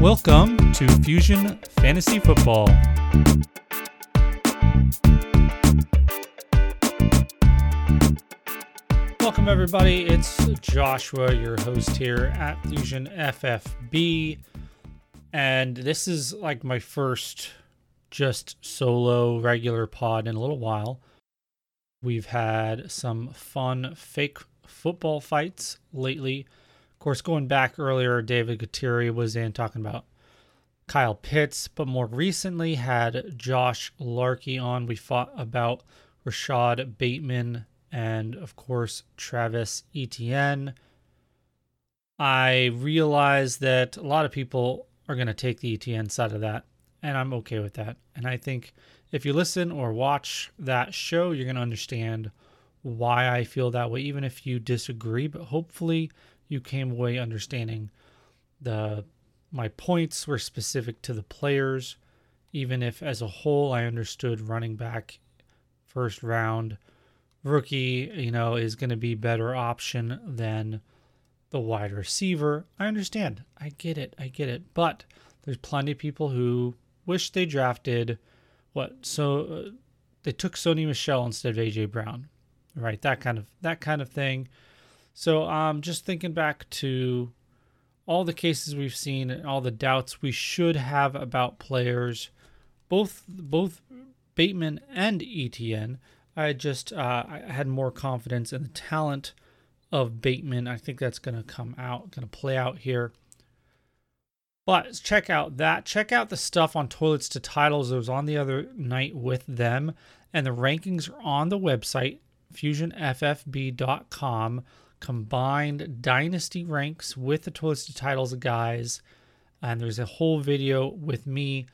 Welcome to Fusion Fantasy Football. Welcome, everybody. It's Joshua, your host here at Fusion FFB. And this is like my first just solo regular pod in a little while. We've had some fun fake football fights lately. Of course, going back earlier, David Gutierrez was in talking about Kyle Pitts, but more recently had Josh Larkey on. We fought about Rashad Bateman and, of course, Travis Etienne. I realize that a lot of people are going to take the Etienne side of that, and I'm okay with that. And I think if you listen or watch that show, you're going to understand why I feel that way, even if you disagree. But hopefully, you came away understanding the my points were specific to the players, even if as a whole I understood running back first round rookie, you know, is going to be better option than the wide receiver. I understand. I get it. I get it. But there's plenty of people who wish they drafted what so uh, they took Sony Michel instead of AJ Brown. Right? That kind of that kind of thing. So um just thinking back to all the cases we've seen and all the doubts we should have about players, both both Bateman and Etienne. I just uh, I had more confidence in the talent of Bateman. I think that's going to come out, going to play out here. But check out that. Check out the stuff on Toilets to Titles that was on the other night with them. And the rankings are on the website, fusionffb.com combined dynasty ranks with the to Titles guys. And there's a whole video with me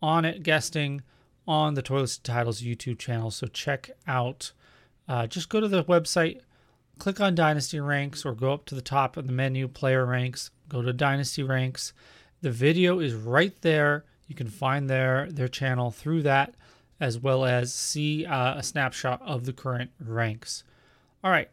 on it guesting on the to Titles YouTube channel. So check out, uh, just go to the website, click on Dynasty Ranks, or go up to the top of the menu, Player Ranks, go to Dynasty Ranks. The video is right there. You can find their their channel through that, as well as see uh, a snapshot of the current ranks. All right,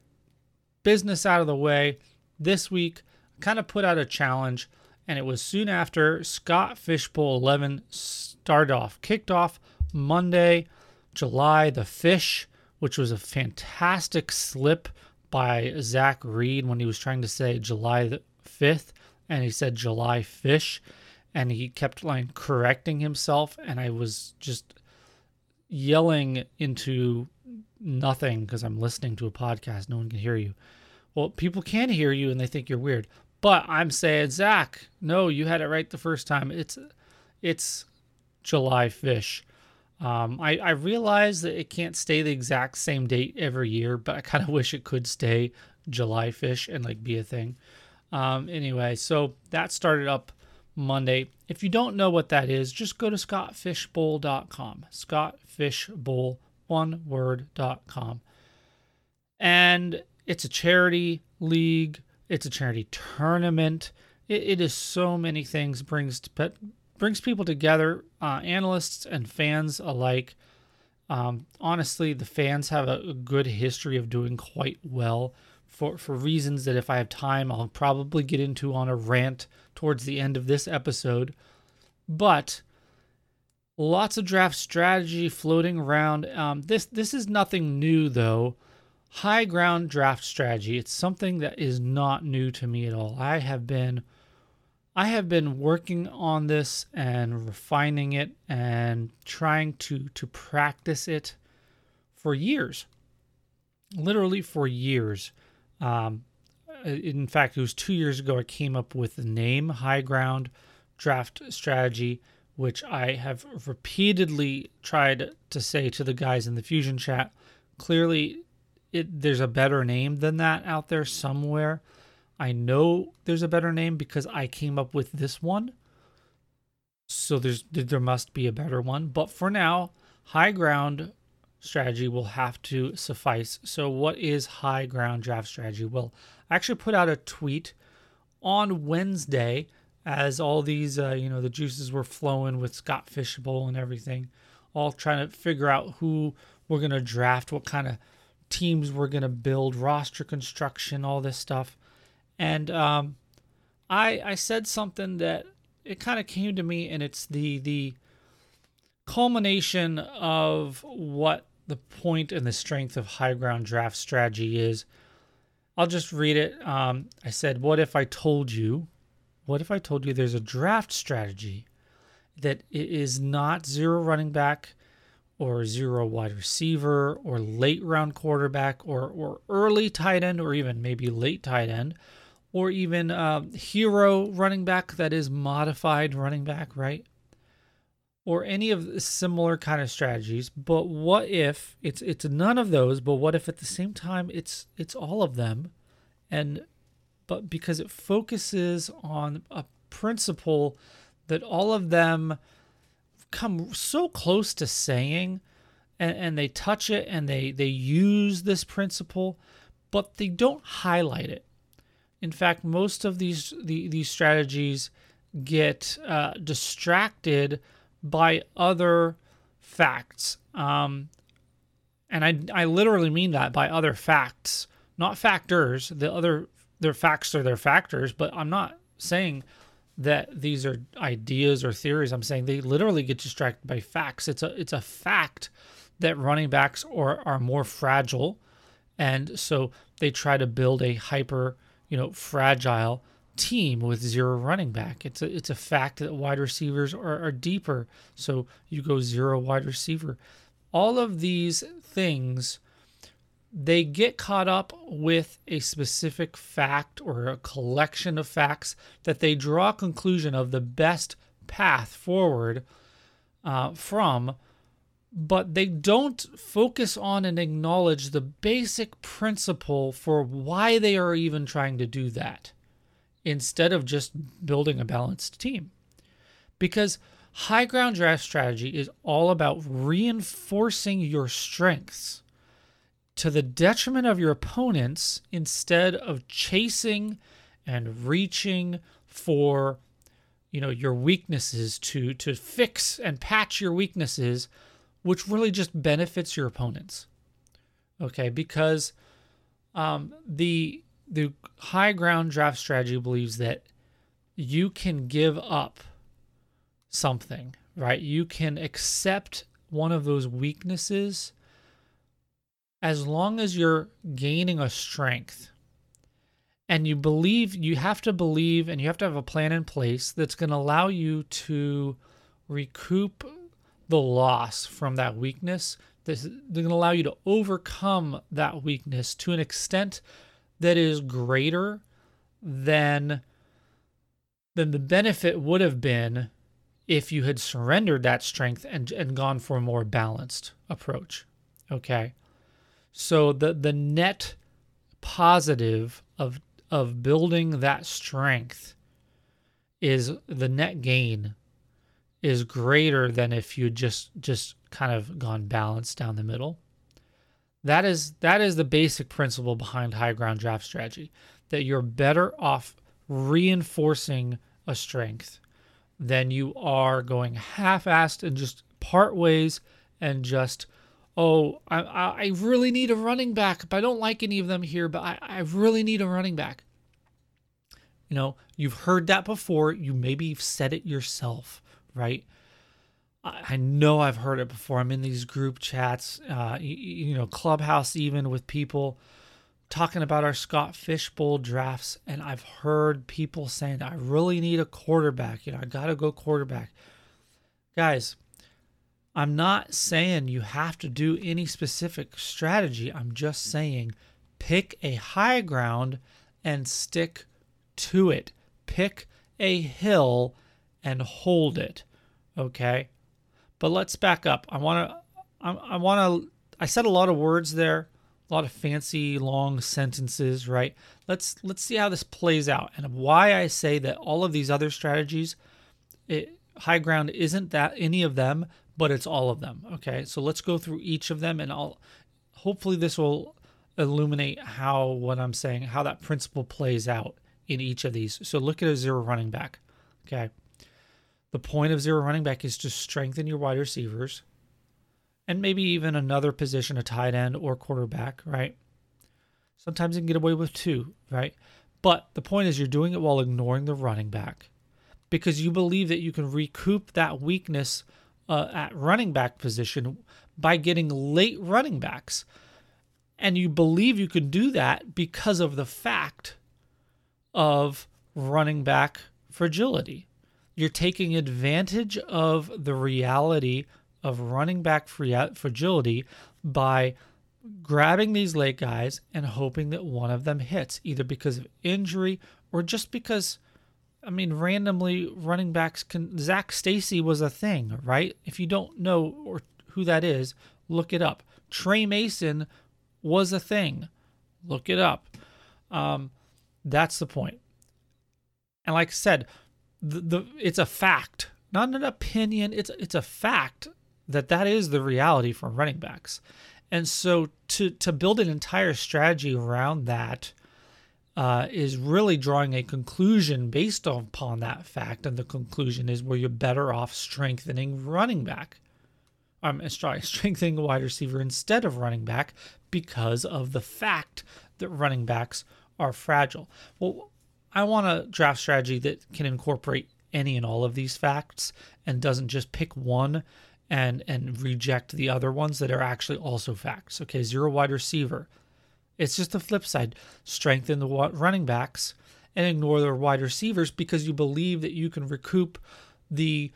business out of the way, this week kind of put out a challenge, and it was soon after Scott Fishbowl 11 started off, kicked off Monday, July the Fish, which was a fantastic slip by Zach Reed when he was trying to say July the 5th, and he said July Fish, and he kept like correcting himself, and I was just yelling into nothing because I'm listening to a podcast. No one can hear you. Well, people can hear you and they think you're weird. But I'm saying, Zach, no, you had it right the first time. It's it's July fish. Um, I, I realize that it can't stay the exact same date every year, but I kind of wish it could stay July fish and like be a thing. Um, anyway, so that started up Monday. If you don't know what that is, just go to scottfishbowl.com. Scottfishbowl, one word.com. And it's a charity league, it's a charity tournament. it, it is so many things brings to, brings people together, uh, analysts and fans alike. Um, honestly, the fans have a, a good history of doing quite well for, for reasons that if I have time, I'll probably get into on a rant towards the end of this episode. But lots of draft strategy floating around. Um, this this is nothing new though. High ground draft strategy. It's something that is not new to me at all. I have been I have been working on this and refining it and trying to to practice it for years. Literally for years. Um, in fact, it was two years ago I came up with the name High Ground Draft Strategy, which I have repeatedly tried to say to the guys in the Fusion chat. Clearly, it, there's a better name than that out there somewhere. I know there's a better name because I came up with this one. So there's there must be a better one, but for now, high ground strategy will have to suffice. So what is high ground draft strategy? Well, I actually put out a tweet on Wednesday as all these uh, you know the juices were flowing with Scott Fishbowl and everything, all trying to figure out who we're gonna draft, what kind of teams we're gonna build, roster construction, all this stuff. And um, I I said something that it kind of came to me and it's the the culmination of what the point and the strength of high ground draft strategy is. I'll just read it. Um, I said, What if I told you? What if I told you there's a draft strategy that is not zero running back or zero wide receiver or late round quarterback or, or early tight end or even maybe late tight end or even uh, hero running back that is modified running back, right? or any of the similar kind of strategies but what if it's it's none of those but what if at the same time it's it's all of them and but because it focuses on a principle that all of them come so close to saying and, and they touch it and they they use this principle but they don't highlight it in fact most of these the, these strategies get uh, distracted by other facts. Um, and I, I literally mean that by other facts, not factors. The other, their facts are their factors, but I'm not saying that these are ideas or theories. I'm saying they literally get distracted by facts. It's a, it's a fact that running backs are, are more fragile. And so they try to build a hyper, you know, fragile team with zero running back. It's a it's a fact that wide receivers are, are deeper, so you go zero wide receiver. All of these things they get caught up with a specific fact or a collection of facts that they draw a conclusion of the best path forward uh, from, but they don't focus on and acknowledge the basic principle for why they are even trying to do that instead of just building a balanced team. Because high ground draft strategy is all about reinforcing your strengths to the detriment of your opponents instead of chasing and reaching for you know your weaknesses to to fix and patch your weaknesses which really just benefits your opponents okay because um, the the high ground draft strategy believes that you can give up something, right? You can accept one of those weaknesses as long as you're gaining a strength. And you believe, you have to believe, and you have to have a plan in place that's going to allow you to recoup the loss from that weakness. They're going to allow you to overcome that weakness to an extent that is greater than than the benefit would have been if you had surrendered that strength and, and gone for a more balanced approach. Okay. So the the net positive of of building that strength is the net gain is greater than if you just just kind of gone balanced down the middle. That is that is the basic principle behind high ground draft strategy. That you're better off reinforcing a strength than you are going half-assed and just part ways and just oh I, I really need a running back but i don't like any of them here but I, I really need a running back you know you've heard that before you maybe said it yourself right I know I've heard it before. I'm in these group chats, uh, you, you, know, Clubhouse even with people talking about our Scott Fish Bowl drafts, and I've heard people saying, "I really need a quarterback. You know, I got to go quarterback." Guys, I'm not saying you have to do any specific strategy. I'm just saying pick a high ground and stick to it. Pick a hill and hold it. Okay? But let's back up. I want to I, I want to I said a lot of words there, a lot of fancy long sentences, right? Let's let's see how this plays out and why I say that all of these other strategies it, high ground isn't that any of them, but it's all of them. Okay? So let's go through each of them and I'll hopefully this will illuminate how what I'm saying, how that principle plays out in each of these. So look at a zero running back. Okay. The point of zero running back is to strengthen your wide receivers and maybe even another position, a tight end or quarterback, right? Sometimes you can get away with two, right? But the point is you're doing it while ignoring the running back. because you believe that you can recoup that weakness uh, at running back position by getting late running backs. And you believe you can do that because of the fact of running back fragility. You're taking advantage of the reality of running back fragility by grabbing these late guys and hoping that one of them hits, either because of injury or just because, I mean, randomly running backs can. Zac Stacy was a thing, right? If you don't know or who that is, look it up. Tre Mason was a thing. Look it up. Um, that's the point. And like I said, the, the it's a fact, not an opinion. It's it's a fact that that is the reality for running backs. And so to to build an entire strategy around that uh, is really drawing a conclusion based upon that fact, and the conclusion is where you're better off strengthening running back. I'm um, sorry, strengthening a wide receiver instead of running back because of the fact that running backs are fragile. Well, I want a draft strategy that can incorporate any and all of these facts and doesn't just pick one and and reject the other ones that are actually also facts. Okay, zero wide receiver. It's just the flip side. Strengthen the running backs and ignore the wide receivers because you believe that you can recoup the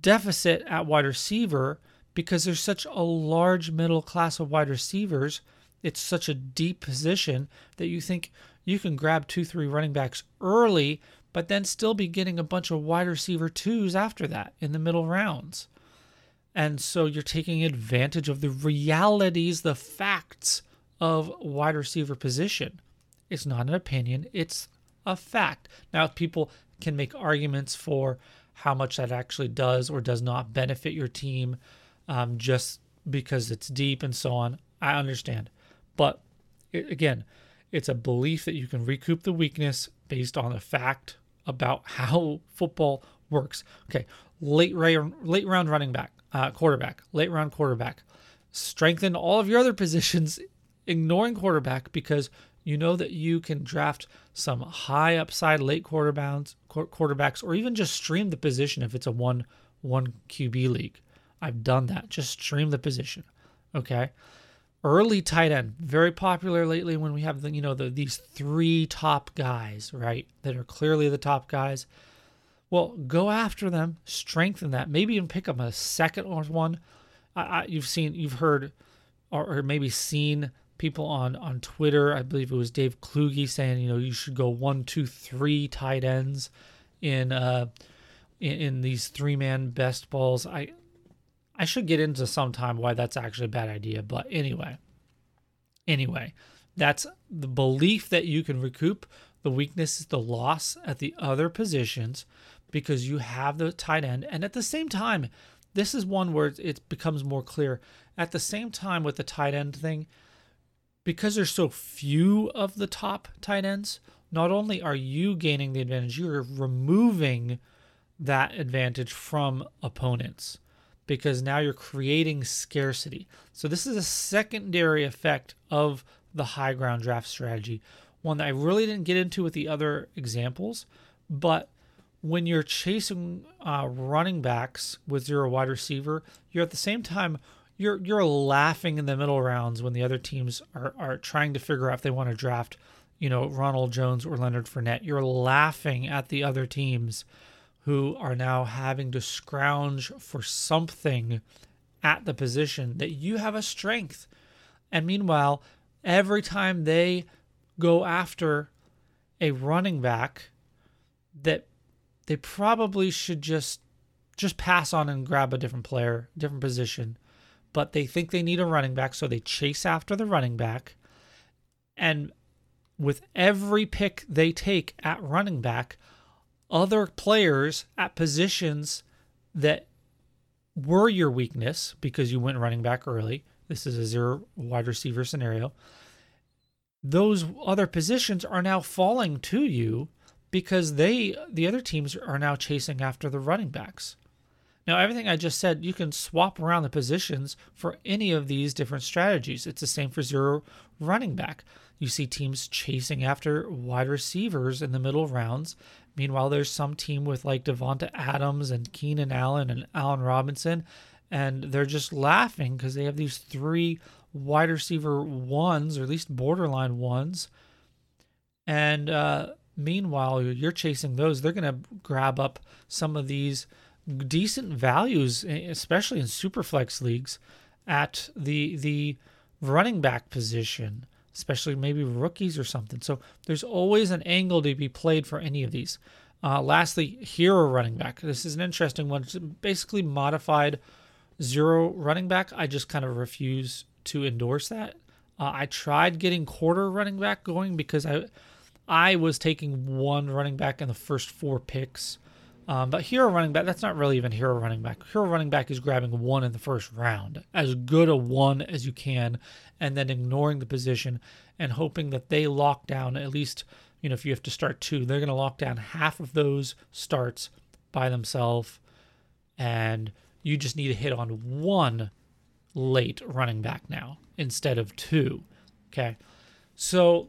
deficit at wide receiver because there's such a large middle class of wide receivers. It's such a deep position that you think you can grab two, three running backs early, but then still be getting a bunch of wide receiver twos after that in the middle rounds. And so you're taking advantage of the realities, the facts of wide receiver position. It's not an opinion, it's a fact. Now, people can make arguments for how much that actually does or does not benefit your team um, just because it's deep and so on. I understand. But it, again, it's a belief that you can recoup the weakness based on a fact about how football works. Okay, late round, late round running back, uh, quarterback, late round quarterback. Strengthen all of your other positions, ignoring quarterback because you know that you can draft some high upside late quarterbacks, quarterbacks, or even just stream the position if it's a one one QB league. I've done that. Just stream the position. Okay early tight end very popular lately when we have the you know the these three top guys right that are clearly the top guys well go after them strengthen that maybe even pick up a second or one I, I, you've seen you've heard or, or, maybe seen people on on twitter i believe it was dave kluge saying you know you should go one two three tight ends in uh in, in these three man best balls i I should get into sometime why that's actually a bad idea, but anyway. Anyway, that's the belief that you can recoup the weakness is the loss at the other positions because you have the tight end. And at the same time, this is one where it becomes more clear. At the same time, with the tight end thing, because there's so few of the top tight ends, not only are you gaining the advantage, you're removing that advantage from opponents because now you're creating scarcity. So, this is a secondary effect of the high ground draft strategy, one that I really didn't get into with the other examples. But when you're chasing uh, running backs with zero wide receiver, you're at the same time you're you're laughing in the middle rounds when the other teams are, are trying to figure out if they want to draft, you know, Ronald Jones or Leonard Fournette. You're laughing at the other teams who are now having to scrounge for something at the position that you have a strength. And meanwhile, every time they go after a running back that they probably should just just pass on and grab a different player, different position, but they think they need a running back so they chase after the running back and with every pick they take at running back, other players at positions that were your weakness because you went running back early. This is a zero wide receiver scenario. Those other positions are now falling to you because they the other teams are now chasing after the running backs. Now, everything I just said, you can swap around the positions for any of these different strategies. It's the same for zero running back. You see teams chasing after wide receivers in the middle rounds. Meanwhile, there's some team with like Davante Adams and Keenan Allen and Allen Robinson, and they're just laughing because they have these three wide receiver ones, or at least borderline ones. And uh, meanwhile, you're chasing those. They're going to grab up some of these decent values, especially in superflex leagues, at the the running back position, especially maybe rookies or something. So there's always an angle to be played for any of these. Uh, lastly, hero running back. This is an interesting one. It's basically modified zero running back. I just kind of refuse to endorse that. Uh, I tried getting quarter running back going because I I was taking one running back in the first four picks um, but hero running back, that's not really even hero running back. Hero running back is grabbing one in the first round, as good a one as you can, and then ignoring the position and hoping that they lock down at least, you know, if you have to start two, they're going to lock down half of those starts by themselves. And you just need to hit on one late running back now instead of two. Okay. So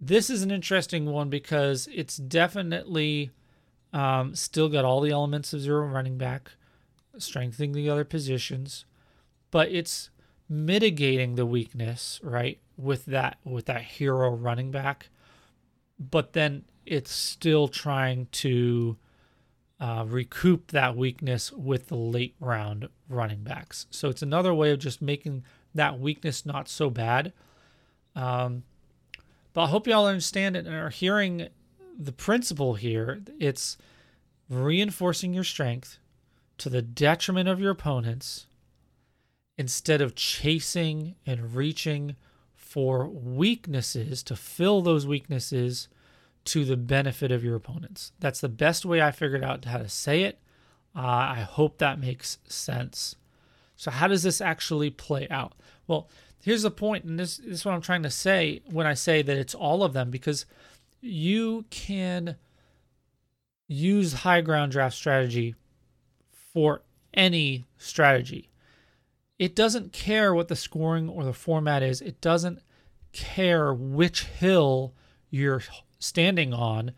this is an interesting one because it's definitely um, still got all the elements of zero running back, strengthening the other positions, but it's mitigating the weakness, right? With that with that hero running back, but then it's still trying to uh, recoup that weakness with the late round running backs. So it's another way of just making that weakness not so bad. Um, but I hope y'all understand it and are hearing the principle here it's reinforcing your strength to the detriment of your opponents instead of chasing and reaching for weaknesses to fill those weaknesses to the benefit of your opponents. That's the best way I figured out how to say it. Uh, I hope that makes sense. So, how does this actually play out? Well, here's the point, and this, this is what I'm trying to say when I say that it's all of them, because you can use high ground draft strategy for any strategy. It doesn't care what the scoring or the format is. It doesn't care which hill you're standing on.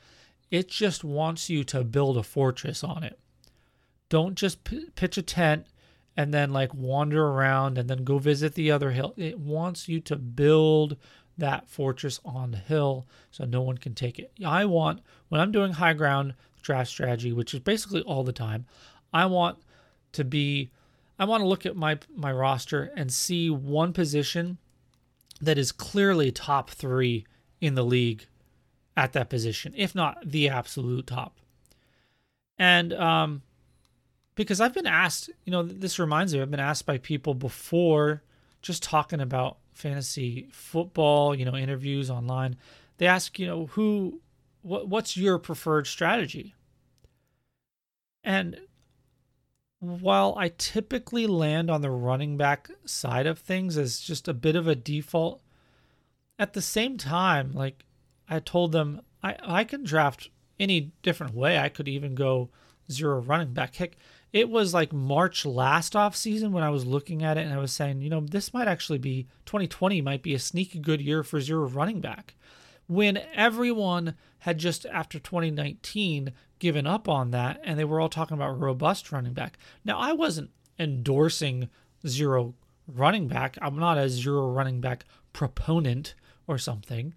It just wants you to build a fortress on it. Don't just p- pitch a tent and then like wander around and then go visit the other hill. It wants you to build that fortress on the hill so no one can take it. I want, when I'm doing high ground draft strategy, which is basically all the time, I want to be, I want to look at my, my roster and see one position that is clearly top three in the league at that position, if not the absolute top. And um, because I've been asked, you know, this reminds me, I've been asked by people before just talking about fantasy football, you know, interviews online, they ask, you know, who, what, what's your preferred strategy? And while I typically land on the running back side of things as just a bit of a default, at the same time, like I told them, I, I can draft any different way. I could even go zero running back. Heck, it was like March last off season when I was looking at it and I was saying, you know, this might actually be 2020 might be a sneaky good year for zero running back. When everyone had just after 2019 given up on that and they were all talking about robust running back. Now, I wasn't endorsing zero running back. I'm not a zero running back proponent or something.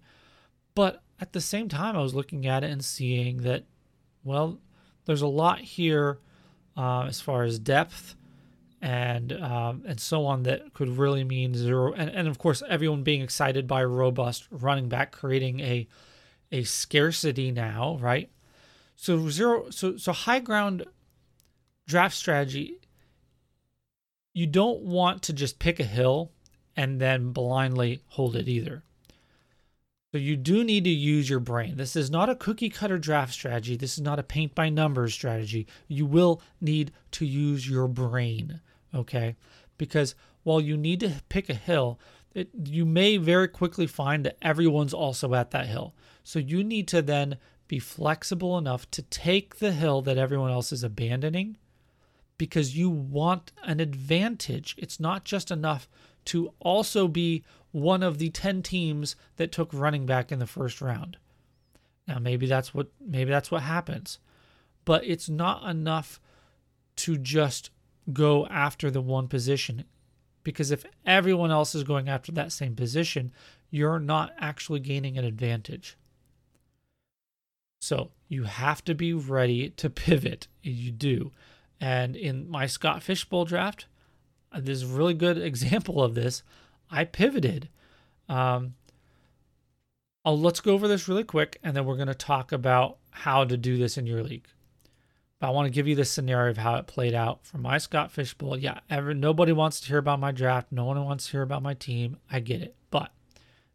But at the same time, I was looking at it and seeing that, well, there's a lot here uh, as far as depth and um, and so on that could really mean zero and, and of course everyone being excited by robust running back creating a a scarcity now right? So zero so so high ground draft strategy you don't want to just pick a hill and then blindly hold it either so you do need to use your brain. This is not a cookie cutter draft strategy. This is not a paint by numbers strategy. You will need to use your brain, okay? Because while you need to pick a hill, it, you may very quickly find that everyone's also at that hill. So you need to then be flexible enough to take the hill that everyone else is abandoning because you want an advantage. It's not just enough to also be one of the 10 teams that took running back in the first round. Now maybe that's what maybe that's what happens. But it's not enough to just go after the one position because if everyone else is going after that same position, you're not actually gaining an advantage. So you have to be ready to pivot. You do. And in my Scott Fishbowl draft, uh, this is a really good example of this. I pivoted. Um, I'll, let's go over this really quick, and then we're going to talk about how to do this in your league. But I want to give you the scenario of how it played out for my Scott Fishbowl. Yeah, ever, nobody wants to hear about my draft. No one wants to hear about my team. I get it. But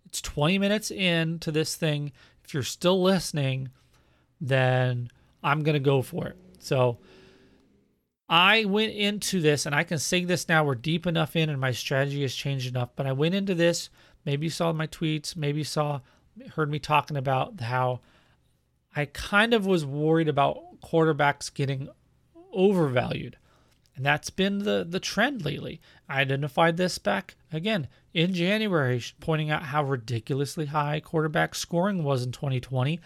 it's 20 minutes into this thing. If you're still listening, then I'm going to go for it. So I went into this, and I can say this now. We're deep enough in, and my strategy has changed enough. But I went into this. Maybe you saw my tweets. Maybe you saw, heard me talking about how I kind of was worried about quarterbacks getting overvalued. And that's been the, the trend lately. I identified this back again in January, pointing out how ridiculously high quarterback scoring was in 2020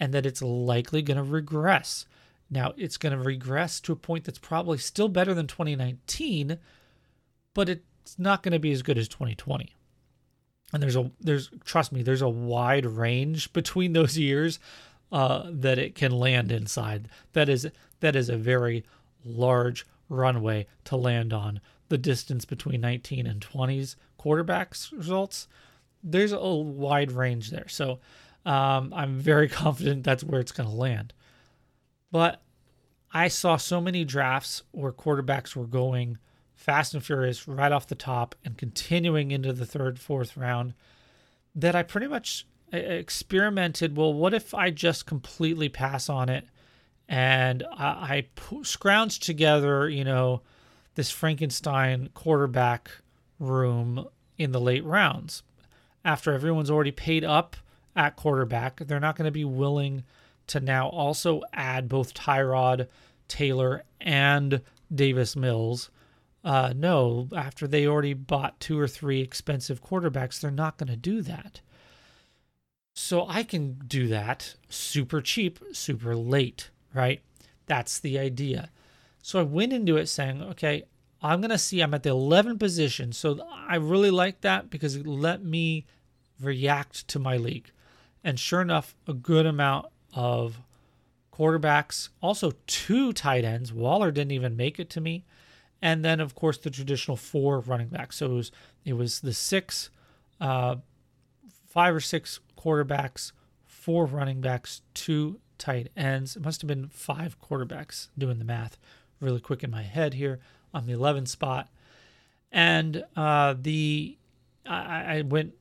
and that it's likely going to regress. Now, it's going to regress to a point that's probably still better than 2019, but it's not going to be as good as 2020. And there's a there's trust me, there's a wide range between those years uh, that it can land inside. That is that is a very large runway to land on. The distance between 19 and 20s quarterbacks results, there's a wide range there. So um, I'm very confident that's where it's going to land. But I saw so many drafts where quarterbacks were going fast and furious right off the top and continuing into the third, fourth round that I pretty much uh, experimented. Well, what if I just completely pass on it and I, I scrounged together, you know, this Frankenstein quarterback room in the late rounds after everyone's already paid up at quarterback. They're not going to be willing to now also add both Tyrod Taylor and Davis Mills. Uh, no, after they already bought two or three expensive quarterbacks, they're not going to do that. So I can do that super cheap, super late, right? That's the idea. So I went into it saying, okay, I'm going to see I'm at the 11 position. So I really like that because it let me react to my league. And sure enough, a good amount of quarterbacks, also two tight ends. Waller didn't even make it to me. And then, of course, the traditional four running backs. So it was, it was the six, uh, five or six quarterbacks, four running backs, two tight ends. It must have been five quarterbacks doing the math really quick in my head here on the 11 spot. And uh, the I, I went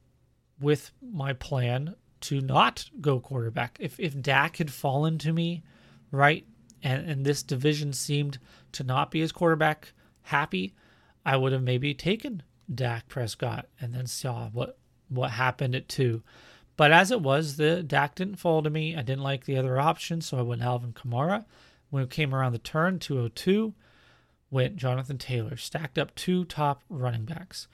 with my plan to not go quarterback. If if Dak had fallen to me, right, and and this division seemed to not be as quarterback happy, I would have maybe taken Dak Prescott and then saw what what happened at two. But as it was, the Dak didn't fall to me. I didn't like the other options, so I went Alvin Kamara. When it came around the turn, 202, went Jonathan Taylor, stacked up two top running backs.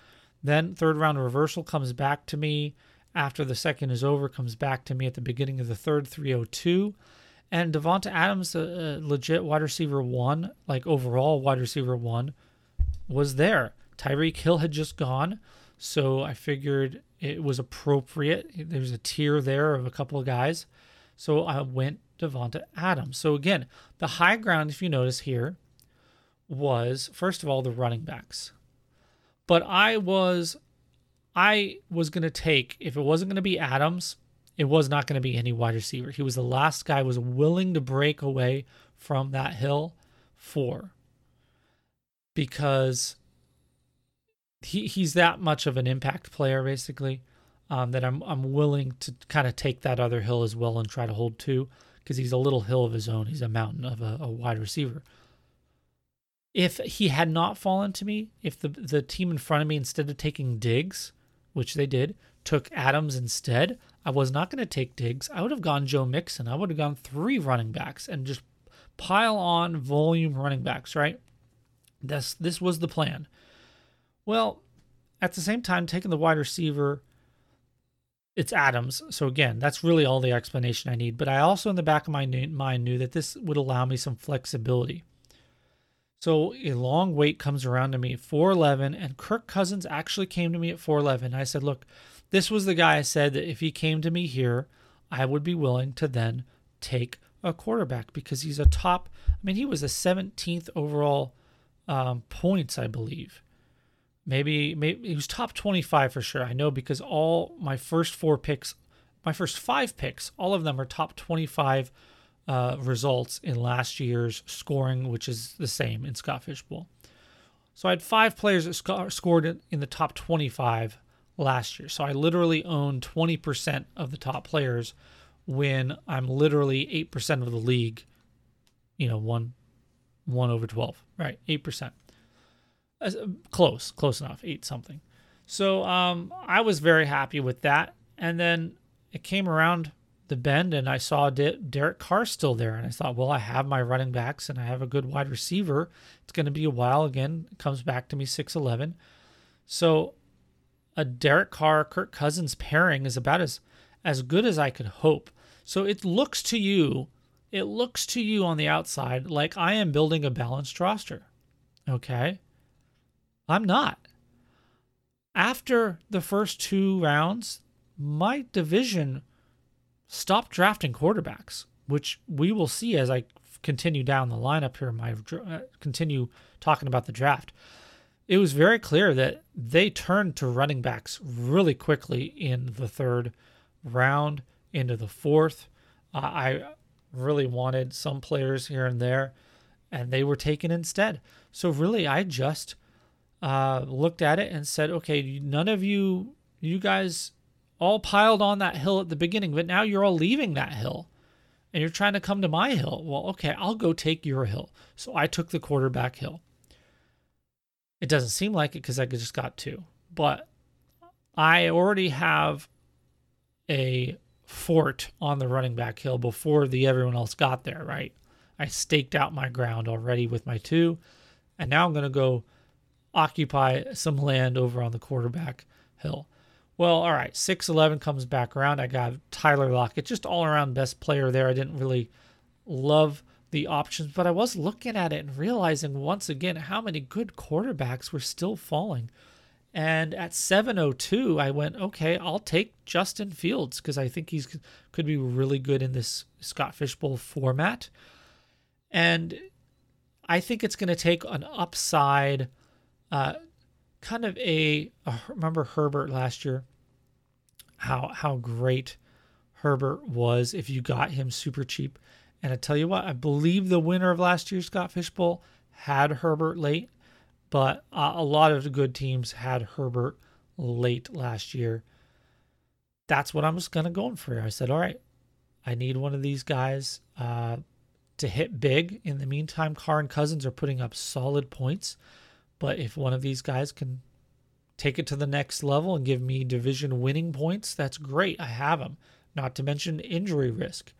Then third round reversal comes back to me after the second is over, comes back to me at the beginning of the third, 302. And Davante Adams, a, a legit wide receiver one, like overall wide receiver one, was there. Tyreek Hill had just gone. So I figured it was appropriate. There's a tier there of a couple of guys. So I went Davante Adams. So again, the high ground, if you notice here, was first of all the running backs. But I was I was going to take, if it wasn't going to be Adams, it was not going to be any wide receiver. He was the last guy was willing to break away from that hill for because he he's that much of an impact player basically um, that I'm I'm willing to kind of take that other hill as well and try to hold two because he's a little hill of his own. He's a mountain of a, a wide receiver. If he had not fallen to me, if the the team in front of me instead of taking Diggs which they did, took Adams instead, I was not going to take Diggs. I would have gone Joe Mixon. I would have gone three running backs and just pile on volume running backs, right? This this was the plan. Well, at the same time, taking the wide receiver, it's Adams. So again, that's really all the explanation I need. But I also, in the back of my mind, knew that this would allow me some flexibility. So a long wait comes around to me at 411, and Kirk Cousins actually came to me at 411. I said, Look, this was the guy I said that if he came to me here, I would be willing to then take a quarterback because he's a top. I mean, he was a 17th overall um, points, I believe. Maybe, maybe he was top 25 for sure. I know because all my first four picks, my first five picks, all of them are top 25 uh, results in last year's scoring, which is the same in Scott Fishbowl. So I had five players that sc- scored in the top 25 last year. So I literally own 20% of the top players when I'm literally 8% of the league, you know, one, one over 12, right? 8%. Uh, close, close enough, eight something. So um, I was very happy with that. And then it came around the bend and I saw De- Derek Carr still there. And I thought, well, I have my running backs and I have a good wide receiver. It's going to be a while. Again, comes back to me 6'11. So a Derek Carr, Kirk Cousins pairing is about as, as good as I could hope. So it looks to you, it looks to you on the outside like I am building a balanced roster. Okay. I'm not. After the first two rounds, my division stop drafting quarterbacks, which we will see as I continue down the lineup here. My uh, continue talking about the draft. It was very clear that they turned to running backs really quickly in the third round, into the fourth. Uh, I really wanted some players here and there, and they were taken instead. So really, I just uh, looked at it and said, okay, none of you, you guys all piled on that hill at the beginning, but now you're all leaving that hill and you're trying to come to my hill. Well, okay, I'll go take your hill. So I took the quarterback hill. It doesn't seem like it because I just got two, but I already have a fort on the running back hill before the everyone else got there, right? I staked out my ground already with my two, and now I'm going to go occupy some land over on the quarterback hill. Well, all right, 6'11 comes back around. I got Tyler Lockett, just all around best player there. I didn't really love the options, but I was looking at it and realizing once again how many good quarterbacks were still falling. And at 702, I went, okay, I'll take Justin Fields because I think he's could be really good in this Scott Fishbowl format. And I think it's going to take an upside, uh, kind of a, remember Herbert last year how how great Herbert was if you got him super cheap. And I tell you what, I believe the winner of last year's Scott Fishbowl had Herbert late, but uh, a lot of good teams had Herbert late last year. That's what I was going to go for. I said, all right, I need one of these guys uh, to hit big. In the meantime, Carr and Cousins are putting up solid points. But if one of these guys can take it to the next level and give me division winning points, that's great. I have them. Not to mention injury risk.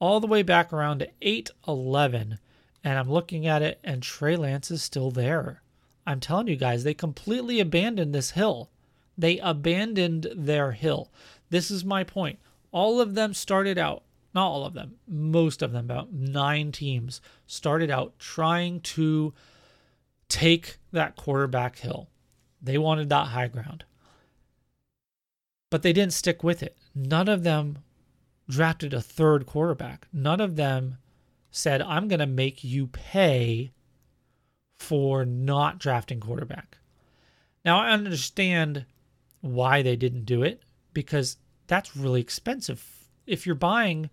All the way back around to 8 11, and I'm looking at it, and Trey Lance is still there. I'm telling you guys, they completely abandoned this hill. They abandoned their hill. This is my point. All of them started out, not all of them, most of them, about nine teams, started out trying to take that quarterback hill. They wanted that high ground. But they didn't stick with it. None of them drafted a third quarterback. None of them said, I'm going to make you pay for not drafting quarterback. Now, I understand why they didn't do it because that's really expensive. If you're buying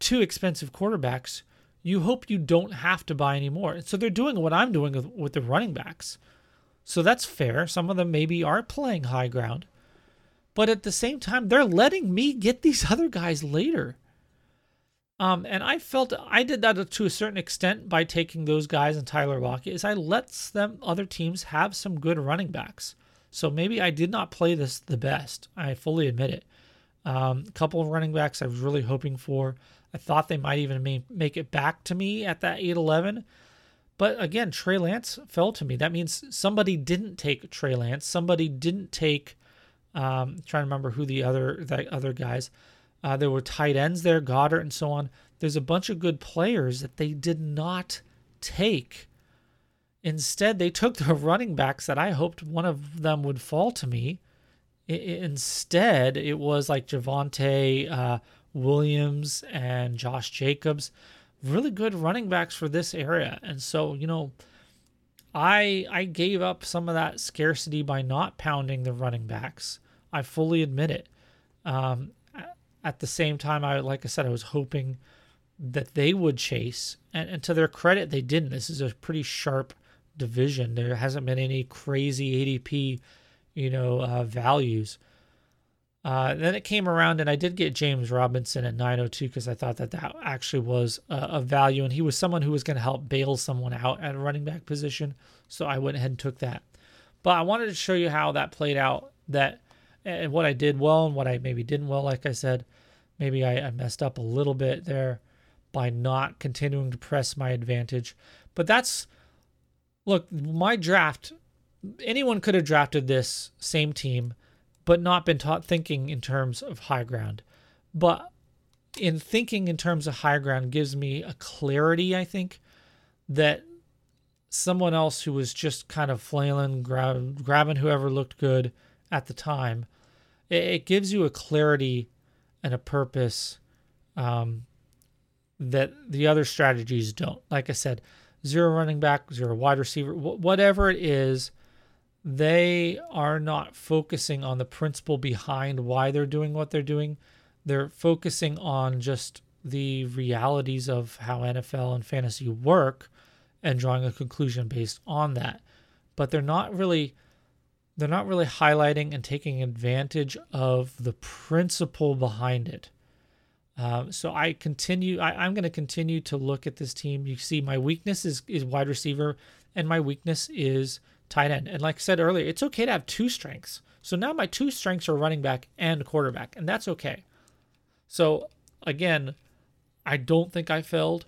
two expensive quarterbacks, you hope you don't have to buy anymore. So they're doing what I'm doing with, with the running backs. So that's fair. Some of them maybe are playing high ground. But at the same time, they're letting me get these other guys later. Um, and I felt I did that to a certain extent by taking those guys and Tyler Lockett, is I let them other teams have some good running backs. So maybe I did not play this the best. I fully admit it. Um, a couple of running backs I was really hoping for. I thought they might even make it back to me at that 8 11. But again, Trey Lance fell to me. That means somebody didn't take Trey Lance. Somebody didn't take. Um, trying to remember who the other the other guys. Uh, there were tight ends there, Goedert and so on. There's a bunch of good players that they did not take. Instead, they took the running backs that I hoped one of them would fall to me. I, instead, it was like Javonte uh, Williams and Josh Jacobs really good running backs for this area. And so, you know, I I gave up some of that scarcity by not pounding the running backs. I fully admit it. Um, at the same time, I like I said, I was hoping that they would chase, and, and to their credit, they didn't. This is a pretty sharp division. There hasn't been any crazy ADP, you know, uh, values. Uh, then it came around, and I did get James Robinson at 902 because I thought that that actually was a, a value, and he was someone who was going to help bail someone out at a running back position. So I went ahead and took that. But I wanted to show you how that played out. That and what I did well and what I maybe didn't well. Like I said, maybe I, I messed up a little bit there by not continuing to press my advantage. But that's look, my draft. Anyone could have drafted this same team but not been taught thinking in terms of high ground. But in thinking in terms of high ground gives me a clarity, I think, that someone else who was just kind of flailing, grab, grabbing whoever looked good at the time, it, it gives you a clarity and a purpose um, that the other strategies don't. Like I said, zero running back, zero wide receiver, wh- whatever it is they are not focusing on the principle behind why they're doing what they're doing. They're focusing on just the realities of how NFL and fantasy work and drawing a conclusion based on that. But they're not really they're not really highlighting and taking advantage of the principle behind it. Uh, so I continue. I, am going to continue to look at this team. You see, my weakness is is wide receiver, and my weakness is tight end. And like I said earlier, it's okay to have two strengths. So now my two strengths are running back and quarterback, and that's okay. So again, I don't think I failed.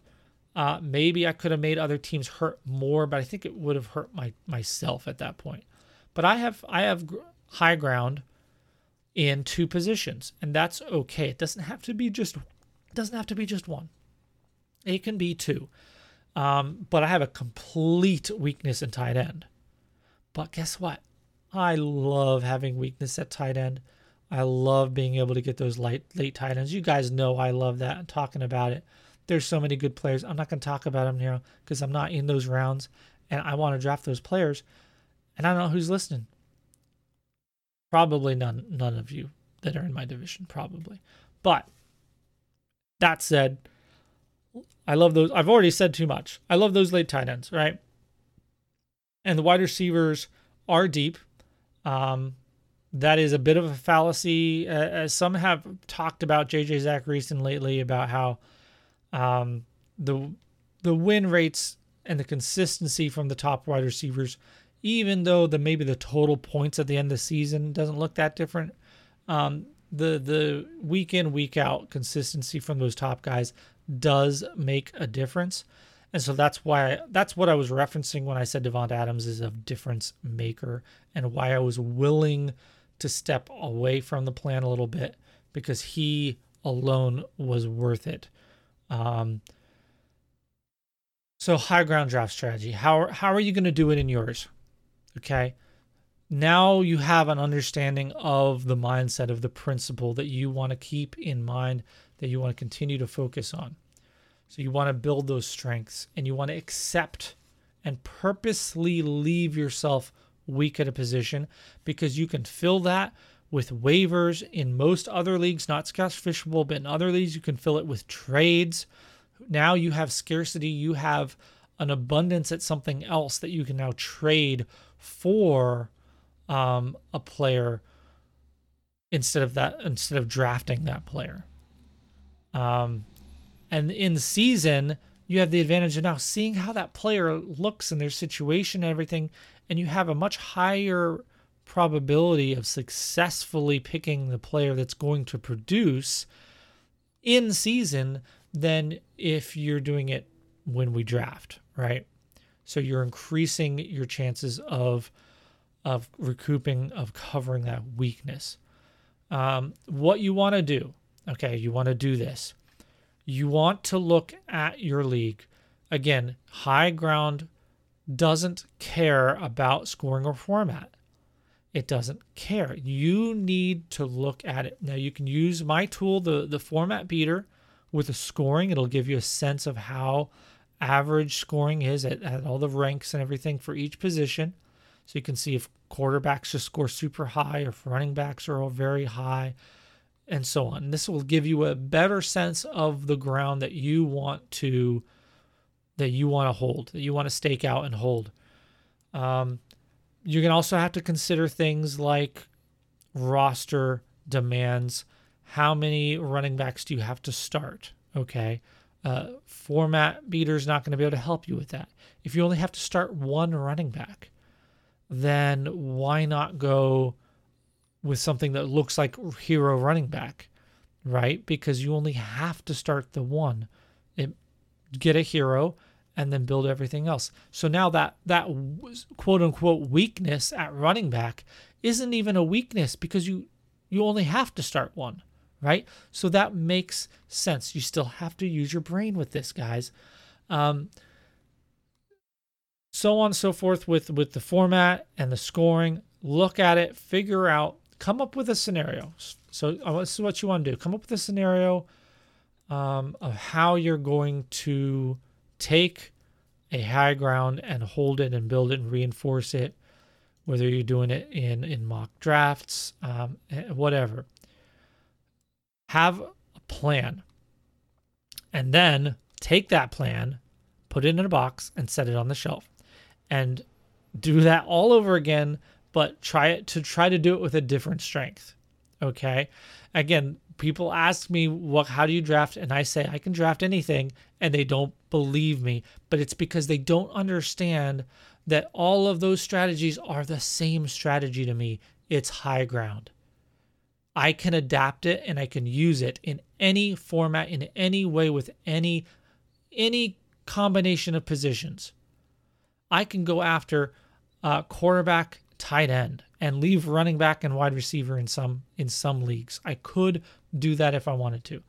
Uh, maybe I could have made other teams hurt more, but I think it would have hurt my myself at that point. But I have I have high ground in two positions, and that's okay. It doesn't have to be just doesn't have to be just one. It can be two. Um, but I have a complete weakness in tight end. But guess what? I love having weakness at tight end. I love being able to get those late late tight ends. You guys know I love that. Talking about it. There's so many good players. I'm not going to talk about them here because I'm not in those rounds, and I want to draft those players. And I don't know who's listening. Probably none none of you that are in my division, probably. But that said, I love those. I've already said too much. I love those late tight ends, right? And the wide receivers are deep. Um, that is a bit of a fallacy, uh, as some have talked about JJ Zachariason lately about how um, the the win rates and the consistency from the top wide receivers, even though the maybe the total points at the end of the season doesn't look that different, um, the the week in week out consistency from those top guys does make a difference. And so that's why that's what I was referencing when I said Davante Adams is a difference maker and why I was willing to step away from the plan a little bit because he alone was worth it. Um, so high ground draft strategy. How how are you going to do it in yours? Okay. Now you have an understanding of the mindset of the principle that you want to keep in mind that you want to continue to focus on. So you want to build those strengths and you want to accept and purposely leave yourself weak at a position because you can fill that with waivers in most other leagues, not Scott Fishbowl, but in other leagues, you can fill it with trades. Now you have scarcity, you have an abundance at something else that you can now trade for um, a player instead of that instead of drafting that player. Um, and in season, you have the advantage of now seeing how that player looks in their situation and everything, and you have a much higher probability of successfully picking the player that's going to produce in season than if you're doing it when we draft, right? So you're increasing your chances of of recouping of covering that weakness. Um, what you want to do, okay, you want to do this. You want to look at your league. Again, high ground doesn't care about scoring or format. It doesn't care. You need to look at it. Now you can use my tool, the, the format beater, with the scoring. It'll give you a sense of how average scoring is at, at all the ranks and everything for each position. So you can see if quarterbacks just score super high or if running backs are all very high and so on. This will give you a better sense of the ground that you want to that you want to hold, that you want to stake out and hold. Um, you're going to also have to consider things like roster demands. How many running backs do you have to start? Okay. Uh, format beater is not going to be able to help you with that. If you only have to start one running back, then why not go with something that looks like hero running back, right? Because you only have to start the one. It, get a hero and then build everything else. So now that that quote unquote weakness at running back isn't even a weakness because you you only have to start one, right? So that makes sense. You still have to use your brain with this, guys. Um, so on and so forth with with the format and the scoring. Look at it, figure out, come up with a scenario. So uh, this is what you want to do: come up with a scenario um, of how you're going to take a high ground and hold it and build it and reinforce it. Whether you're doing it in in mock drafts, um, eh, whatever. Have a plan, and then take that plan, put it in a box, and set it on the shelf and do that all over again, but try it to try to do it with a different strength. Okay. Again, people ask me what how do you draft and I say I can draft anything and they don't believe me, but it's because they don't understand that all of those strategies are the same strategy to me. It's high ground. I can adapt it and I can use it in any format in any way with any any combination of positions. I can go after uh, quarterback, tight end, and leave running back and wide receiver in some in some leagues. I could do that if I wanted to.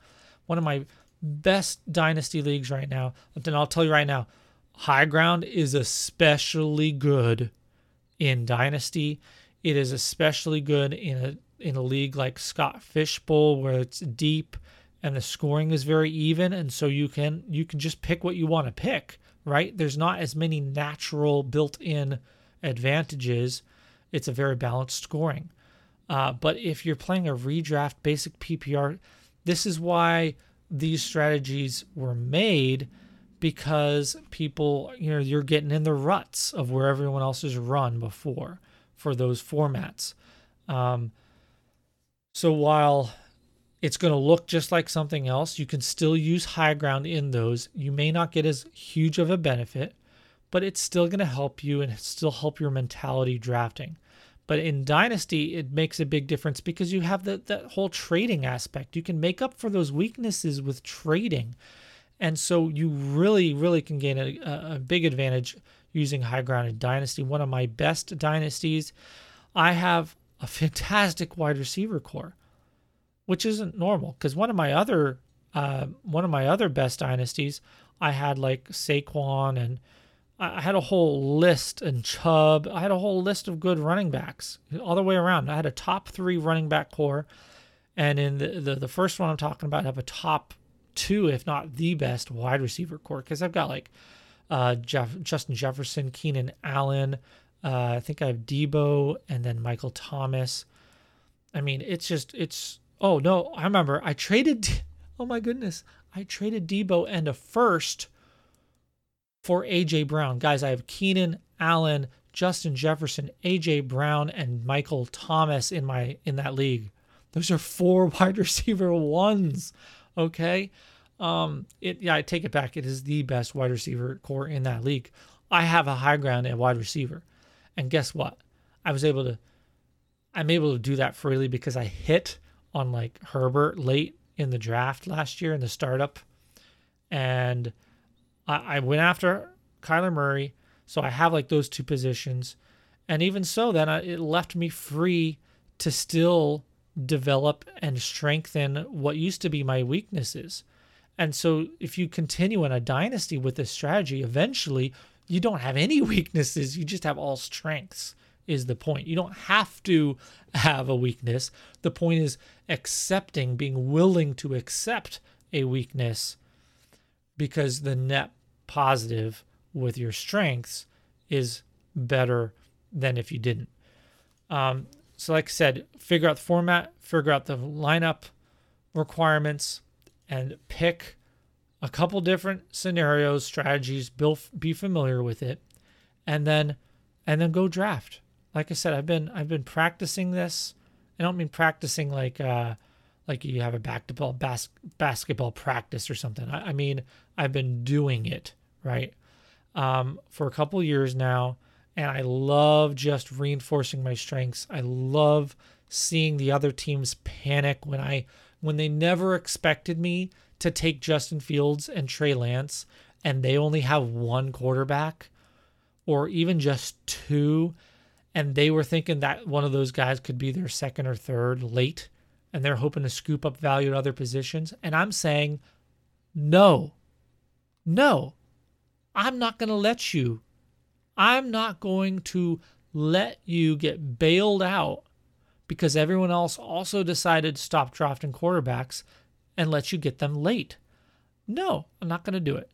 One of my best dynasty leagues right now, and I'll tell you right now, high ground is especially good in dynasty. It is especially good in a in a league like Scott Fishbowl where it's deep and the scoring is very even and so you can you can just pick what you want to pick right? There's not as many natural built in advantages. It's a very balanced scoring. Uh, but if you're playing a redraft basic PPR, this is why these strategies were made because people, you know, you're getting in the ruts of where everyone else has run before for those formats. Um, so while it's going to look just like something else. You can still use high ground in those. You may not get as huge of a benefit, but it's still going to help you and still help your mentality drafting. But in Dynasty, it makes a big difference because you have that that whole trading aspect. You can make up for those weaknesses with trading. And so you really, really can gain a, a big advantage using high ground in Dynasty. One of my best dynasties, I have a fantastic wide receiver corps which isn't normal because one of my other uh, one of my other best dynasties, I had like Saquon and I had a whole list and Chubb. I had a whole list of good running backs all the way around. I had a top three running back corps, and in the the, the first one I'm talking about, I have a top two, if not the best wide receiver corps because I've got like uh, Jeff, Justin Jefferson, Keenan Allen. Uh, I think I have Deebo and then Michael Thomas. I mean, it's just it's Oh no, I remember. I traded. Oh my goodness, I traded Deebo and a first for AJ Brown. Guys, I have Keenan Allen, Justin Jefferson, AJ Brown, and Michael Thomas in my in that league. Those are four wide receiver ones. Okay. Um, it yeah, I take it back. It is the best wide receiver corps in that league. I have a high ground at wide receiver. And guess what? I was able to I'm able to do that freely because I hit on like Herbert late in the draft last year in the startup. And I, I went after Kyler Murray. So I have like those two positions. And even so, then I, it left me free to still develop and strengthen what used to be my weaknesses. And so if you continue in a dynasty with this strategy, eventually you don't have any weaknesses. You just have all strengths, is the point. You don't have to have a weakness. The point is accepting, being willing to accept a weakness because the net positive with your strengths is better than if you didn't. Um, so, like I said, figure out the format, figure out the lineup requirements, and pick a couple different scenarios, strategies, be familiar with it, and then and then go draft. Like I said, I've been I've been practicing this. I don't mean practicing like uh like you have a basketball bas- basketball practice or something. I, I mean I've been doing it right um, for a couple years now, and I love just reinforcing my strengths. I love seeing the other teams panic when I when they never expected me to take Justin Fields and Trey Lance and they only have one quarterback or even just two and they were thinking that one of those guys could be their second or third late and they're hoping to scoop up value at other positions and I'm saying no. No. I'm not going to let you. I'm not going to let you get bailed out because everyone else also decided to stop drafting quarterbacks and let you get them late. No, I'm not going to do it.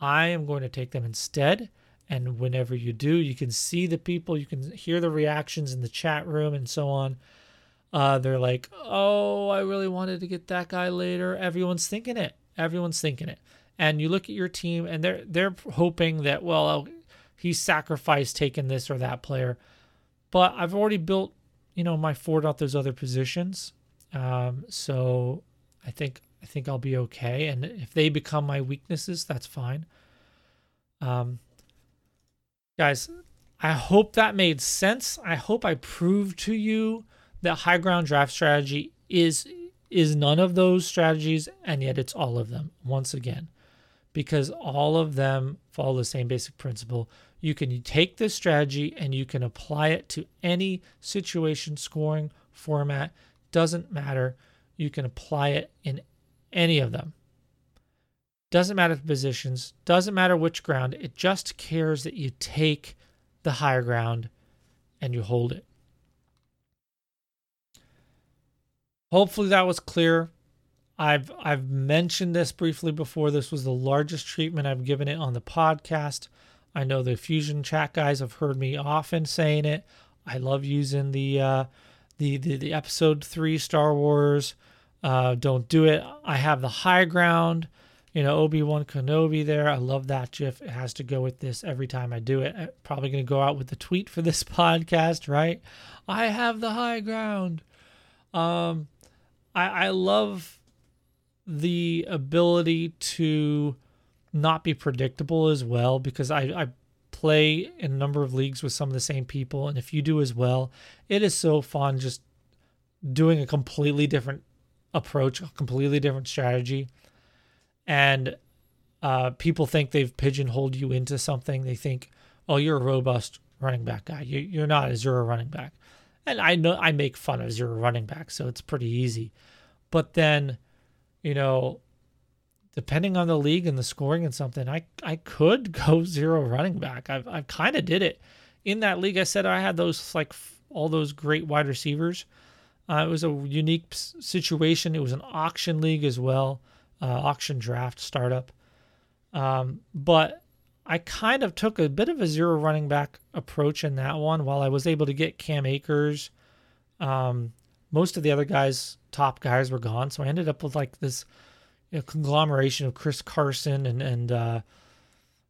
I am going to take them instead. And whenever you do, you can see the people, you can hear the reactions in the chat room and so on. Uh, they're like, oh, I really wanted to get that guy later. Everyone's thinking it. Everyone's thinking it. And you look at your team, and they're they're hoping that well, he sacrificed taking this or that player. But I've already built, you know, my fort out those other positions. Um, so I think I think I'll be okay. And if they become my weaknesses, that's fine. Um, guys, I hope that made sense. I hope I proved to you that high ground draft strategy is is none of those strategies, and yet it's all of them. Once again, because all of them follow the same basic principle. You can take this strategy and you can apply it to any situation, scoring format. Doesn't matter you can apply it in any of them. Doesn't matter the positions, doesn't matter which ground, it just cares that you take the higher ground and you hold it. Hopefully that was clear. I've I've mentioned this briefly before. This was the largest treatment I've given it on the podcast. I know the Fusion chat guys have heard me often saying it. I love using the uh, the, the the episode three Star Wars. Uh, don't do it. I have the high ground. You know, Obi Wan Kenobi there. I love that GIF. It has to go with this every time I do it. I'm probably to go out with the tweet for this podcast, right? I have the high ground. Um, I, I love the ability to not be predictable as well because I, I play in a number of leagues with some of the same people. And if you do as well, it is so fun just doing a completely different approach, a completely different strategy. And uh, people think they've pigeonholed you into something. They think, oh, you're a robust running back guy. You, you're not a zero running back. And I know I make fun of zero running back, so it's pretty easy. But then, you know, depending on the league and the scoring and something, I I could go zero running back. I've I kind of did it in that league. I said I had those like all those great wide receivers. Uh, it was a unique situation. It was an auction league as well, uh, auction draft startup. Um, but I kind of took a bit of a zero running back approach in that one. While I was able to get Cam Akers, um, most of the other guys, top guys, were gone. So I ended up with like this you know, conglomeration of Chris Carson and and uh,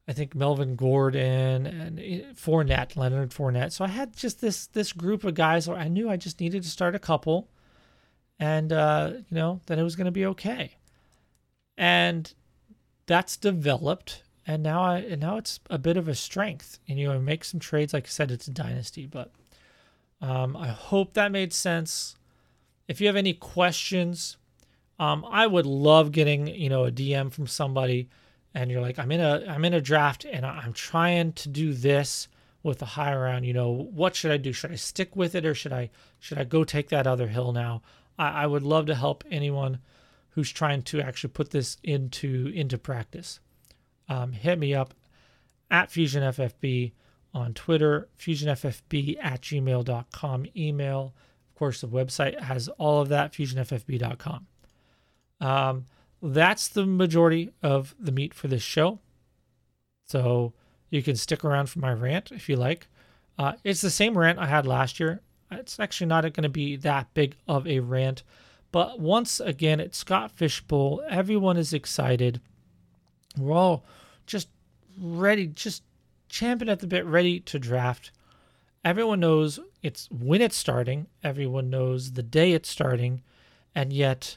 I think Melvin Gordon and eh, Fournette, Leonard Fournette. So I had just this this group of guys where I knew I just needed to start a couple, and uh, you know that it was going to be okay. And that's developed, and now I and now it's a bit of a strength. And you know, make some trades. Like I said, it's a dynasty, but um, I hope that made sense. If you have any questions, um, I would love getting you know a DM from somebody and you're like, I'm in a I'm in a draft and I'm trying to do this with the high round, you know, what should I do? Should I stick with it or should I should I go take that other hill now? I, I would love to help anyone who's trying to actually put this into into practice. Um, hit me up at FusionFFB on Twitter, FusionFFB at gmail.com email. Course, the website has all of that, FusionFFB.com. Um, that's the majority of the meat for this show. So you can stick around for my rant if you like. Uh, it's the same rant I had last year. It's actually not going to be that big of a rant. But once again, it's Scott Fish Bowl. Everyone is excited. We're all just ready, just champing at the bit, ready to draft. Everyone knows it's when it's starting. Everyone knows the day it's starting. And yet,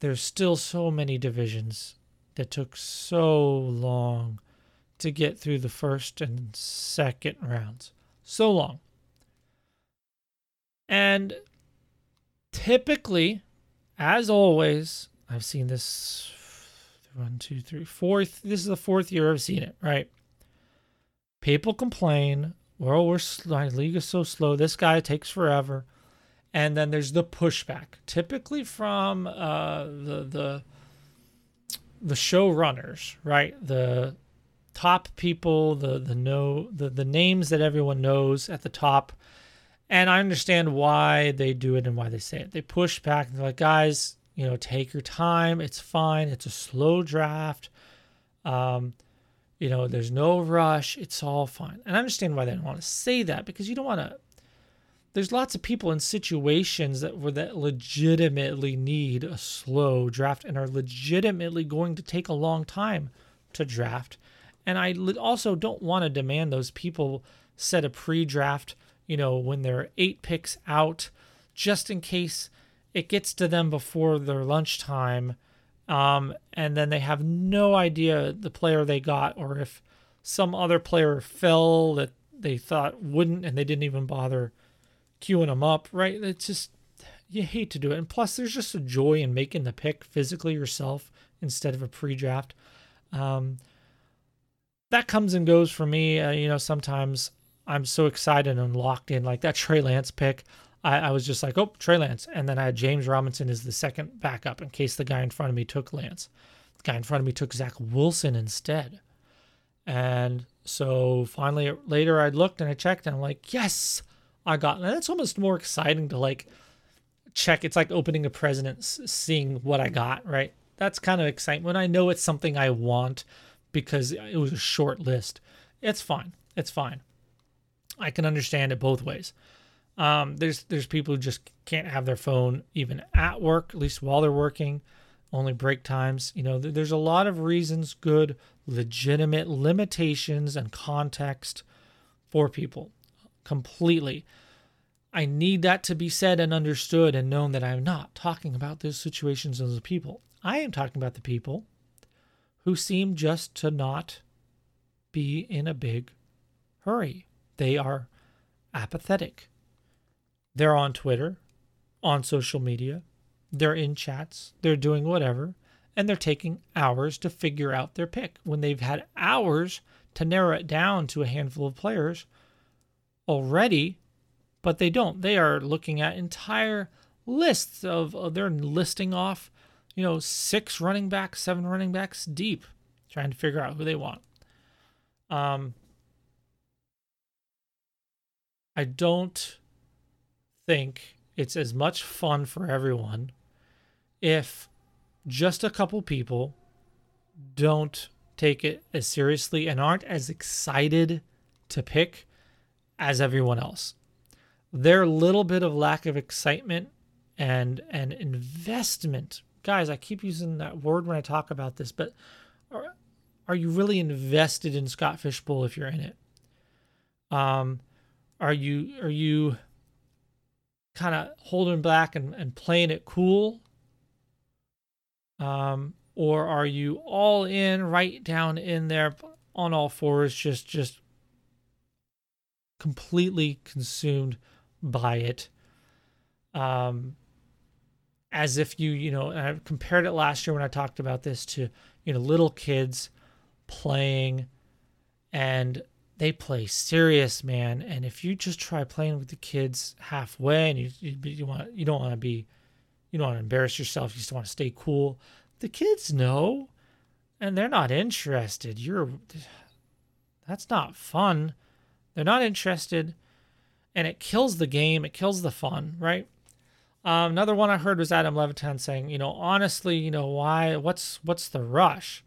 there's still so many divisions that took so long to get through the first and second rounds. So long. And typically, as always, I've seen this one, two, three, fourth. This is the fourth year I've seen it, right? People complain, well, we're my league is so slow. This guy takes forever and then there's the pushback, typically from uh, the the the showrunners, right? The top people, the the know the the names that everyone knows at the top, and I understand why they do it and why they say it. They push back and they're like, guys, you know, take your time. It's fine. It's a slow draft. Um, you know, there's no rush. It's all fine. And I understand why they don't want to say that because you don't want to there's lots of people in situations that where that legitimately need a slow draft and are legitimately going to take a long time to draft. And I also don't want to demand those people set a pre-draft, you know, when they're 8 picks out just in case it gets to them before their lunchtime um, and then they have no idea the player they got or if some other player fell that they thought wouldn't and they didn't even bother queuing them up, right? It's just you hate to do it. And plus, there's just a joy in making the pick physically yourself instead of a pre-draft. Um, that comes and goes for me. Uh, you know, sometimes I'm so excited and locked in. Like that Trey Lance pick, I, I, was just like, oh, Trey Lance. And then I had James Robinson as the second backup in case the guy in front of me took Lance. The guy in front of me took Zach Wilson instead. And so finally, later I looked and I checked and I'm like, yes, I got. And it's almost more exciting to like check. It's like opening a present, seeing what I got, right? That's kind of exciting when I know it's something I want because it was a short list. It's fine. It's fine. I can understand it both ways. Um, there's there's people who just can't have their phone even at work, at least while they're working, only break times. You know, there's a lot of reasons, good, legitimate limitations and context for people completely. I need that to be said and understood and known that I'm not talking about those situations as the people. I am talking about the people who seem just to not be in a big hurry. They are apathetic. They're on Twitter, on social media, they're in chats, they're doing whatever, and they're taking hours to figure out their pick when they've had hours to narrow it down to a handful of players already, but they don't. They are looking at entire lists of, of they're listing off, you know, six running backs, seven running backs deep, trying to figure out who they want. Um, I don't think it's as much fun for everyone if just a couple people don't take it as seriously and aren't as excited to pick as everyone else. Their little bit of lack of excitement and and investment. Guys, I keep using that word when I talk about this, but are, are you really invested in Scott Fish Bowl if you're in it? Um, are you are you kind of holding back and, and playing it cool? Um, or are you all in, right down in there on all fours, just just completely consumed by it. Um, as if you, you know, I compared it last year when I talked about this to, you know, little kids playing and they play serious, man. And if you just try playing with the kids halfway and you you, you want you don't want to be you don't want to embarrass yourself, you just want to stay cool. The kids know and they're not interested. You're that's not fun. They're not interested and it kills the game, it kills the fun, right? Um, another one I heard was Adam Levitan saying, you know, honestly, you know, why what's what's the rush?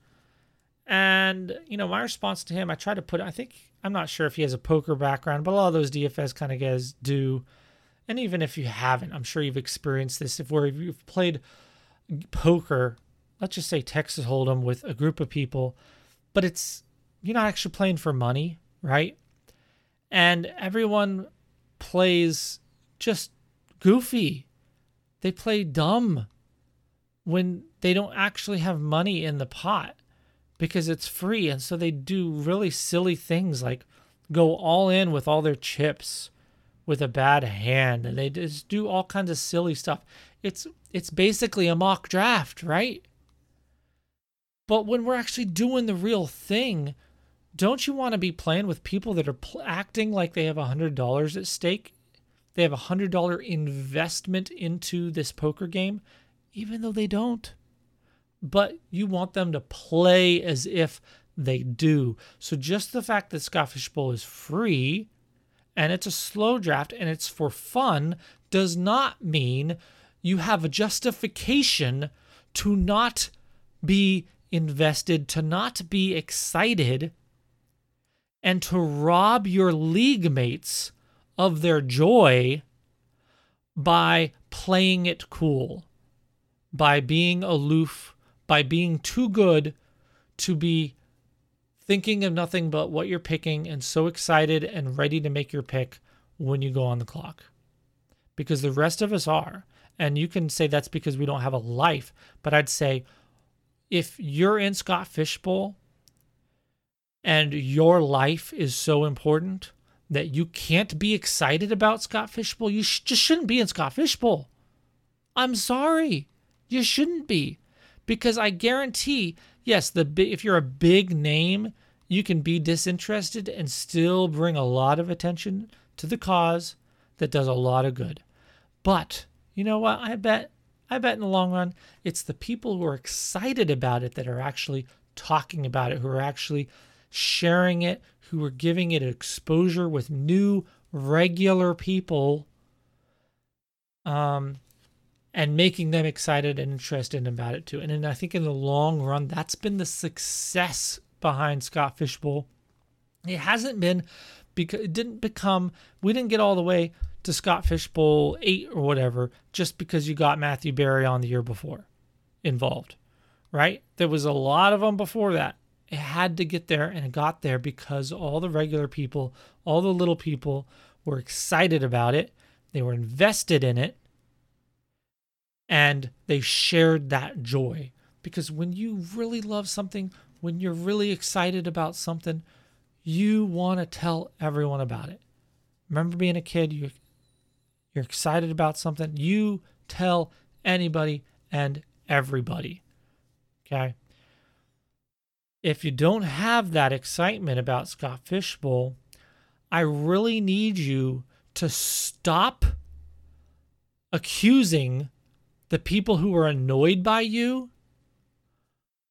And, you know, my response to him, I try to put I think I'm not sure if he has a poker background, but a lot of those DFS kind of guys do. And even if you haven't, I'm sure you've experienced this. If where you've played poker, let's just say Texas Hold'em with a group of people, but it's you're not actually playing for money, right? And everyone plays just goofy. They play dumb when they don't actually have money in the pot because it's free. And so they do really silly things like go all in with all their chips with a bad hand and they just do all kinds of silly stuff. It's it's basically a mock draft, right? But when we're actually doing the real thing, don't you want to be playing with people that are pl- acting like they have a $100 at stake? They have a $100 investment into this poker game, even though they don't but you want them to play as if they do. So just the fact that Scott Fish Bowl is free and it's a slow draft and it's for fun does not mean you have a justification to not be invested, to not be excited, and to rob your league mates of their joy by playing it cool, by being aloof by being too good to be thinking of nothing but what you're picking and so excited and ready to make your pick when you go on the clock. Because the rest of us are. And you can say that's because we don't have a life. But I'd say if you're in Scott Fishbowl and your life is so important that you can't be excited about Scott Fishbowl, you sh- just shouldn't be in Scott Fishbowl. I'm sorry. You shouldn't be because I guarantee, yes, the if you're a big name, you can be disinterested and still bring a lot of attention to the cause that does a lot of good. But you know what? I bet I bet in the long run, it's the people who are excited about it that are actually talking about it, who are actually sharing it, who are giving it exposure with new regular people. Um, and making them excited and interested about it too. And I think in the long run, that's been the success behind Scott Fishbowl. It hasn't been because it didn't become, we didn't get all the way to Scott Fishbowl 8 or whatever just because you got Matthew Berry on the year before involved, right? There was a lot of them before that. It had to get there and it got there because all the regular people, all the little people were excited about it. They were invested in it and they shared that joy. Because when you really love something, when you're really excited about something, you want to tell everyone about it. Remember being a kid, you you're excited about something, you tell anybody and everybody. Okay? If you don't have that excitement about Scott Fishbowl, I really need you to stop accusing the people who are annoyed by you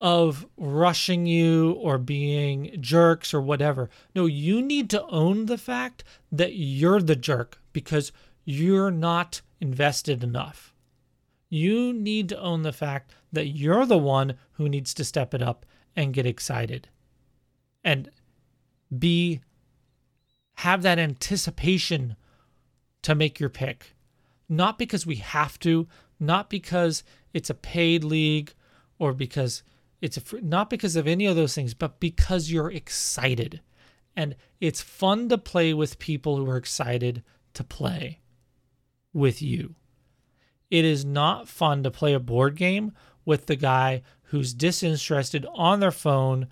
of rushing you or being jerks or whatever. No, you need to own the fact that you're the jerk because you're not invested enough. You need to own the fact that you're the one who needs to step it up and get excited and be have that anticipation to make your pick. Not because we have to, not because it's a paid league or because it's a, not because of any of those things, but because you're excited. And it's fun to play with people who are excited to play with you. It is not fun to play a board game with the guy who's disinterested on their phone,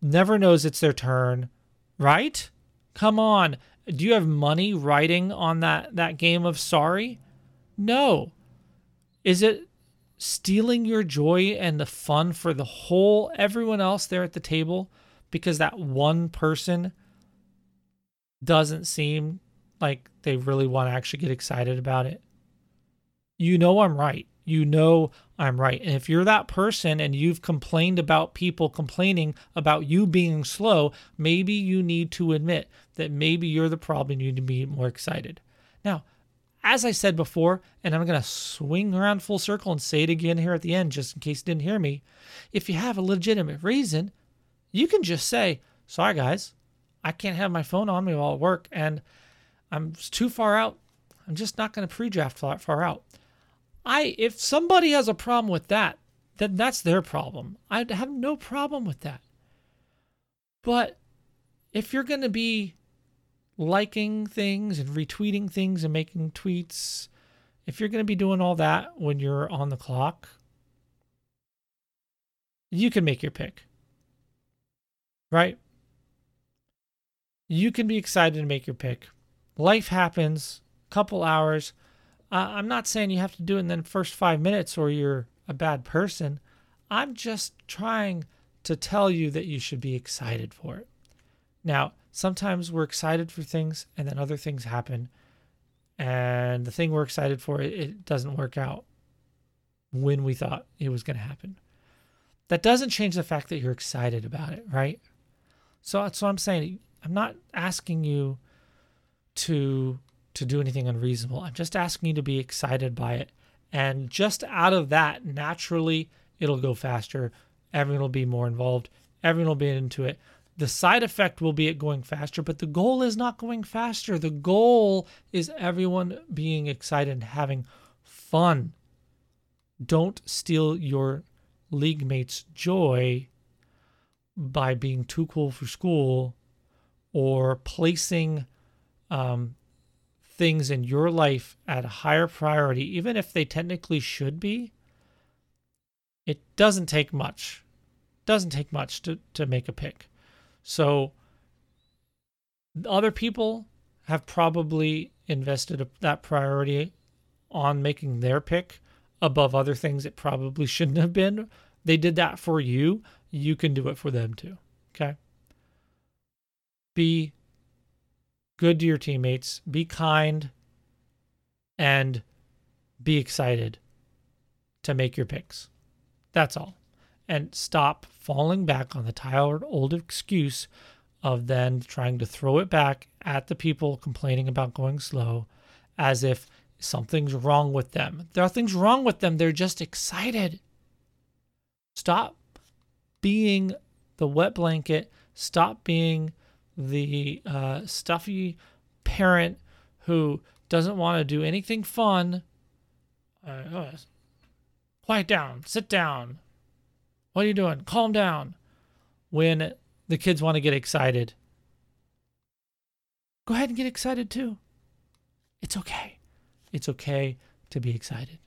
never knows it's their turn, right? Come on. Do you have money writing on that that game of sorry? No. Is it stealing your joy and the fun for the whole everyone else there at the table because that one person doesn't seem like they really want to actually get excited about it. You know I'm right. You know I'm right. And if you're that person and you've complained about people complaining about you being slow, maybe you need to admit that maybe you're the problem. You need to be more excited. Now, as I said before, and I'm going to swing around full circle and say it again here at the end just in case you didn't hear me. If you have a legitimate reason, you can just say, Sorry, guys, I can't have my phone on me while at work, and I'm too far out. I'm just not going to pre-draft far, far out. I if somebody has a problem with that, then that's their problem. I have no problem with that. But if you're going to be liking things and retweeting things and making tweets, if you're going to be doing all that when you're on the clock, you can make your pick. Right? You can be excited to make your pick. Life happens, couple hours. Uh, I'm not saying you have to do it in the first five minutes or you're a bad person. I'm just trying to tell you that you should be excited for it. Now, sometimes we're excited for things and then other things happen and the thing we're excited for it, it doesn't work out when we thought it was going to happen. That doesn't change the fact that you're excited about it right? So what i'm saying i'm not asking you to to do anything unreasonable. I'm just asking you to be excited by it. And just out of that naturally it'll go faster. Everyone will be more involved. Everyone will be into it the side effect will be it going faster, but the goal is not going faster. The goal is everyone being excited and having fun. Don't steal your league mates' joy by being too cool for school or placing um, things in your life at a higher priority, even if they technically should be. It doesn't take much. Doesn't take much to, to make a pick. So other people have probably invested that priority on making their pick above other things it probably shouldn't have been. They did that for you. You can do it for them too. Okay. Be good to your teammates, be kind, and be excited to make your picks. That's all and stop falling back on the tired old excuse of then trying to throw it back at the people complaining about going slow as if something's wrong with them. There are things wrong with them. They're just excited. Stop being the wet blanket. Stop being the uh, stuffy parent who doesn't want to do anything fun. Uh, quiet down, sit down, what are you doing? Calm down. When the kids want to get excited, go ahead and get excited too. It's okay. It's okay to be excited.